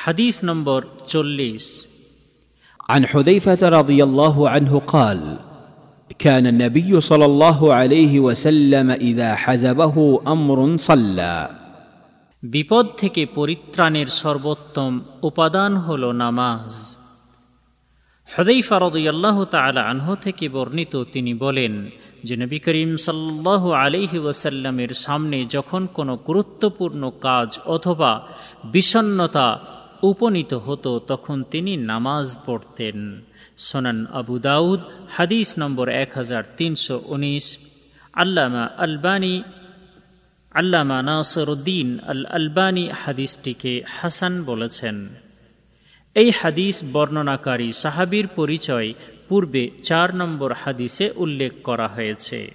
হাদিস নম্বর চল্লিশ عن حذيفه رضي الله عنه قال كان النبي صلى الله عليه وسلم اذا حزبه امر صلى বিপদ থেকে পরিত্রাণের সর্বোত্তম উপাদান হল নামাজ হদেইফা রদুল্লাহ তালা আনহ থেকে বর্ণিত তিনি বলেন যে নবী করিম সাল্লাহ আলিহি ওয়াসাল্লামের সামনে যখন কোনো গুরুত্বপূর্ণ কাজ অথবা বিষণ্নতা উপনীত হতো, তখন তিনি নামাজ পড়তেন। সোনান আবু দাউদ, হাদিস নম্বর এক হাজার তিনশো উনিশ। আল্লামা আলবানী, আল্লামা নাসরুদ্দিন আল আলবানী হাদিসটিকে হাসান বলেছেন। এই হাদিস বর্ণনাকারী সাহাবির পরিচয় পূর্বে চার নম্বর হাদিসে উল্লেখ করা হয়েছে।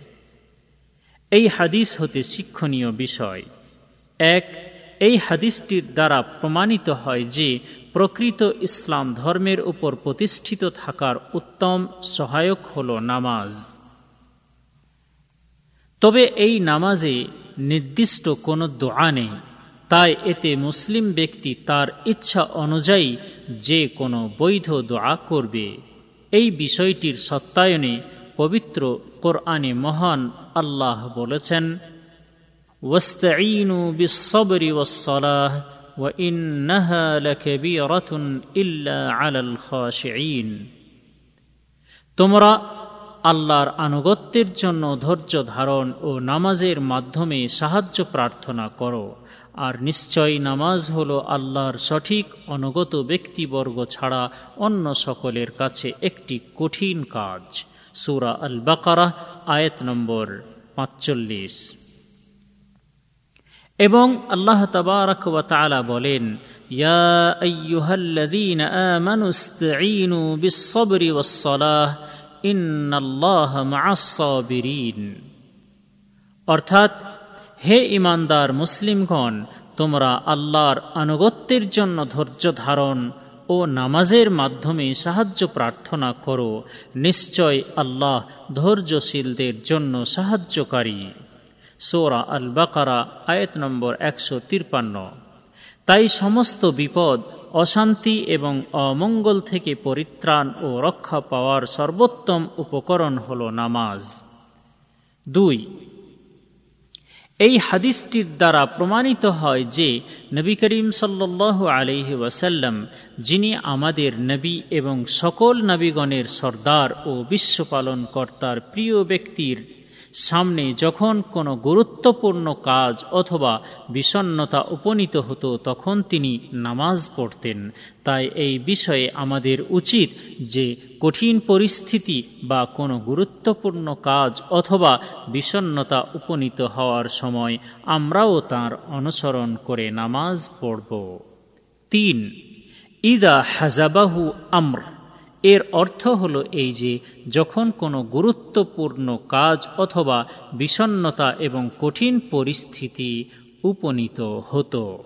এই হাদিস হতে শিক্ষণীয় বিষয়। এক এই হাদিসটির দ্বারা প্রমাণিত হয় যে প্রকৃত ইসলাম ধর্মের উপর প্রতিষ্ঠিত থাকার উত্তম সহায়ক হল নামাজ। তবে এই নামাজে নির্দিষ্ট কোনো দোয়া নেই, তাই এতে মুসলিম ব্যক্তি তার ইচ্ছা অনুযায়ী যে কোনো বৈধ দোয়া করবে। এই বিষয়টির সত্যায়নে পবিত্র কোরআনে মহান আল্লাহ বলেছেন ওয়াস্তাইনু বিসবরি ওয়াসসালাহ وإنها لكبيرة إلا على الخاشعين তোমরা আল্লাহর আনুগত্যের জন্য ধৈর্য ধারণ ও নামাজের মাধ্যমে সাহায্য প্রার্থনা করো আর নিশ্চয় নামাজ হল আল্লাহর সঠিক অনুগত ব্যক্তিবর্গ ছাড়া অন্য সকলের কাছে একটি কঠিন কাজ সুরা আল বাকারা আয়াত নম্বর পাঁচচল্লিশ এবং আল্লাহ তবারক ওয়া বলেন অর্থাৎ, হে ইমানদার মুসলিমগণ, তোমরা আল্লাহর আনুগত্যের জন্য ধৈর্য ধারণ ও নামাজের মাধ্যমে সাহায্য প্রার্থনা করো। নিশ্চয় আল্লাহ ধৈর্যশীলদের জন্য সাহায্যকারী। সোরা আল বাকারা আয়াত নম্বর একশো তিরপান্ন তাই সমস্ত বিপদ, অশান্তি এবং অমঙ্গল থেকে পরিত্রাণ ও রক্ষা পাওয়ার সর্বোত্তম উপকরণ হল নামাজ। দুই, এই হাদিসটির দ্বারা প্রমাণিত হয় যে নবী করিম সাল্লাহ আলহি ওয়াসাল্লাম, যিনি আমাদের নবী এবং সকল নবীগণের সর্দার ও বিশ্বপালন কর্তার প্রিয় ব্যক্তির সামনে যখন কোনো গুরুত্বপূর্ণ কাজ অথবা বিষণ্নতা উপনীত হতো, তখন তিনি নামাজ পড়তেন। তাই এই বিষয়ে আমাদের উচিত যে কঠিন পরিস্থিতি বা কোনো গুরুত্বপূর্ণ কাজ অথবা বিষণ্নতা উপনীত হওয়ার সময় আমরাও তার অনুসরণ করে নামাজ পড়ব। তিন, ইদা হাজাবাহু আমর। এর অর্থ হল এই যে, যখন কোনো গুরুত্বপূর্ণ কাজ অথবা বিষণ্নতা এবং কঠিন পরিস্থিতি উপনীত হতো।